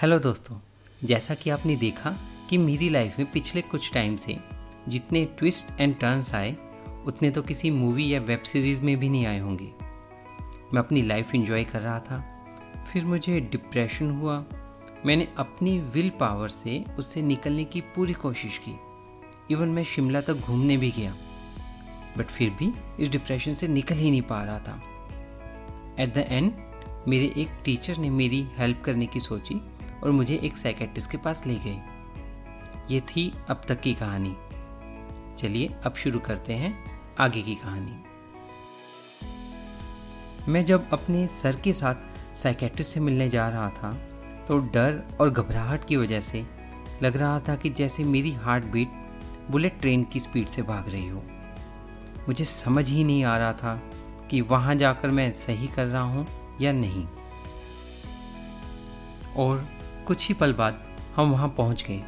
Hello दोस्तों, जैसा कि आपने देखा कि मेरी लाइफ में पिछले कुछ टाइम से जितने ट्विस्ट एंड टर्न्स आए, उतने तो किसी मूवी या वेब सीरीज़ में भी नहीं आए होंगे। मैं अपनी लाइफ इंजॉय कर रहा था, फिर मुझे डिप्रेशन हुआ। मैंने अपनी विल पावर से उससे निकलने की पूरी कोशिश की। इवन मैं शिमला तक घूमने भी गया बट फिर भी इस डिप्रेशन से निकल ही नहीं पा रहा था। एट द एंड मेरे एक टीचर ने मेरी हेल्प करने की सोची और मुझे एक साइकेट्रिस्ट के पास ले गए ये थी अब तक की कहानी। चलिए अब शुरू करते हैं आगे की कहानी। मैं जब अपने सर के साथ साइकेट्रिस्ट से मिलने जा रहा था तो डर और घबराहट की वजह से लग रहा था कि जैसे मेरी हार्ट बीट बुलेट ट्रेन की स्पीड से भाग रही हो। मुझे समझ ही नहीं आ रहा था कि वहाँ जाकर मैं सही कर रहा हूँ या नहीं। और कुछ ही पल बाद हम वहाँ पहुँच गए।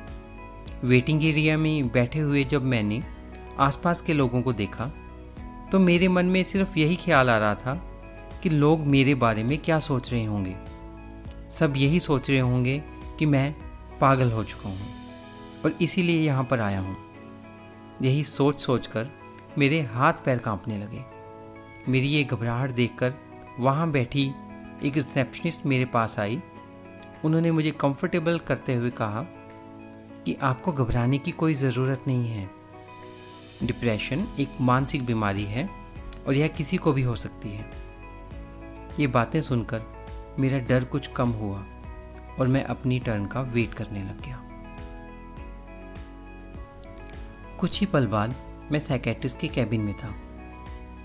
वेटिंग एरिया में बैठे हुए जब मैंने आसपास के लोगों को देखा तो मेरे मन में सिर्फ़ यही ख्याल आ रहा था कि लोग मेरे बारे में क्या सोच रहे होंगे। सब यही सोच रहे होंगे कि मैं पागल हो चुका हूँ और इसीलिए यहाँ पर आया हूँ। यही सोच सोच कर मेरे हाथ पैर कांपने लगे। मेरी ये घबराहट देखकर वहाँ बैठी एक रिसेप्शनिस्ट मेरे पास आई उन्होंने मुझे कंफर्टेबल करते हुए कहा कि आपको घबराने की कोई ज़रूरत नहीं है। डिप्रेशन एक मानसिक बीमारी है और यह किसी को भी हो सकती है। ये बातें सुनकर मेरा डर कुछ कम हुआ और मैं अपनी टर्न का वेट करने लग गया। कुछ ही पल बाद मैं साइकेट्रिस्ट के कैबिन में था।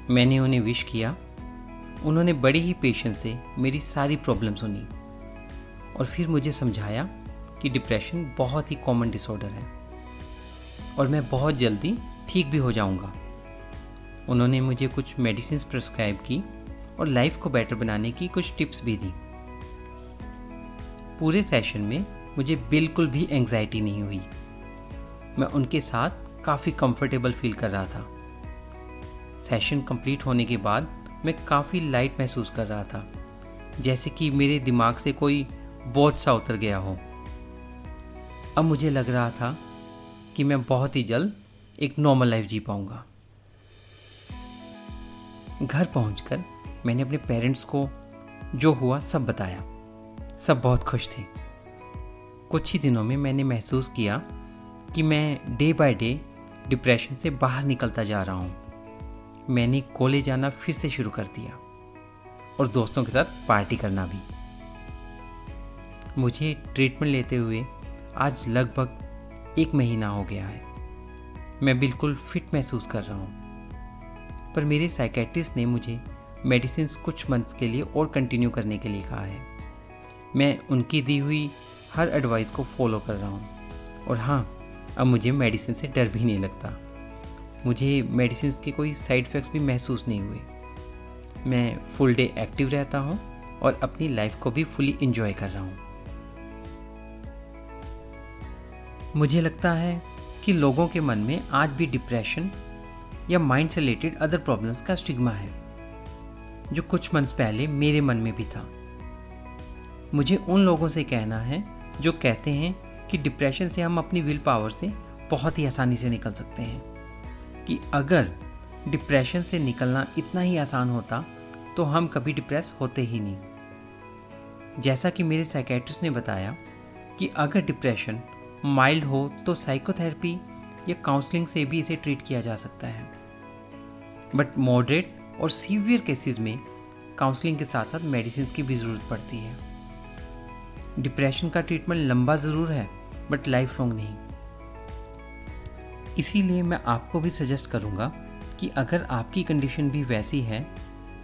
मैंने उन्हें विश किया। उन्होंने बड़ी ही पेशेंस से मेरी सारी प्रॉब्लम सुनी। और फिर मुझे समझाया कि डिप्रेशन बहुत ही कॉमन डिसऑर्डर है और मैं बहुत जल्दी ठीक भी हो जाऊँगा। उन्होंने मुझे कुछ मेडिसिन प्रिस्क्राइब की और लाइफ को बेटर बनाने की कुछ टिप्स भी दी। पूरे सेशन में मुझे बिल्कुल भी एंग्जाइटी नहीं हुई। मैं उनके साथ काफ़ी कंफर्टेबल फील कर रहा था। सेशन कंप्लीट होने के बाद मैं काफ़ी लाइट महसूस कर रहा था। जैसे कि मेरे दिमाग से कोई बोझ सा उतर गया हो। अब मुझे लग रहा था कि मैं बहुत ही जल्द एक नॉर्मल लाइफ जी पाऊँगा। घर पहुंचकर मैंने अपने पेरेंट्स को जो हुआ सब बताया। सब बहुत खुश थे। कुछ ही दिनों में मैंने महसूस किया कि मैं डे बाय डे डिप्रेशन से बाहर निकलता जा रहा हूँ। मैंने कॉलेज जाना फिर से शुरू कर दिया और दोस्तों के साथ पार्टी करना भी। मुझे ट्रीटमेंट लेते हुए आज लगभग एक महीना हो गया है। मैं बिल्कुल फिट महसूस कर रहा हूँ। पर मेरे साइकेट्रिस्ट ने मुझे मेडिसिन कुछ मंथ्स के लिए और कंटिन्यू करने के लिए कहा है। मैं उनकी दी हुई हर एडवाइस को फॉलो कर रहा हूँ। और हाँ अब मुझे मेडिसिन से डर भी नहीं लगता। मुझे मेडिसिन के कोई साइड इफ़ेक्ट्स भी महसूस नहीं हुए। मैं फुल डे एक्टिव रहता हूँ और अपनी लाइफ को भी फुली इंजॉय कर रहा हूँ। मुझे लगता है कि लोगों के मन में आज भी डिप्रेशन या माइंड से रिलेटेड अदर प्रॉब्लम्स का स्टिग्मा है, जो कुछ मंथ पहले मेरे मन में भी था। मुझे उन लोगों से कहना है जो कहते हैं कि डिप्रेशन से हम अपनी विल पावर से बहुत ही आसानी से निकल सकते हैं। कि अगर डिप्रेशन से निकलना इतना ही आसान होता तो हम कभी डिप्रेस होते ही नहीं। जैसा कि मेरे साइकेट्रिस्ट ने बताया कि अगर डिप्रेशन माइल्ड हो तो साइकोथेरेपी या काउंसलिंग से भी इसे ट्रीट किया जा सकता है। बट मॉडरेट और सीवियर केसेस में काउंसलिंग के साथ साथ मेडिसिन की भी ज़रूरत पड़ती है। डिप्रेशन का ट्रीटमेंट लंबा ज़रूर है, बट लाइफ लॉन्ग नहीं। इसीलिए मैं आपको भी सजेस्ट करूँगा कि अगर आपकी कंडीशन भी वैसी है,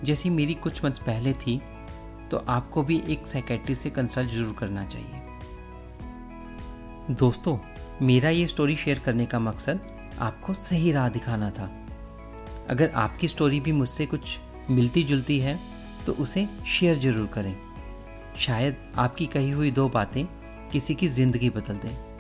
जैसी मेरी कुछ मंथ पहले थी तो आपको भी एक साइकेट्रिस्ट से कंसल्ट ज़रूर करना चाहिए। दोस्तों, मेरा ये स्टोरी शेयर करने का मकसद आपको सही राह दिखाना था। अगर आपकी स्टोरी भी मुझसे कुछ मिलती जुलती है तो उसे शेयर ज़रूर करें। शायद आपकी कही हुई दो बातें किसी की ज़िंदगी बदल दें।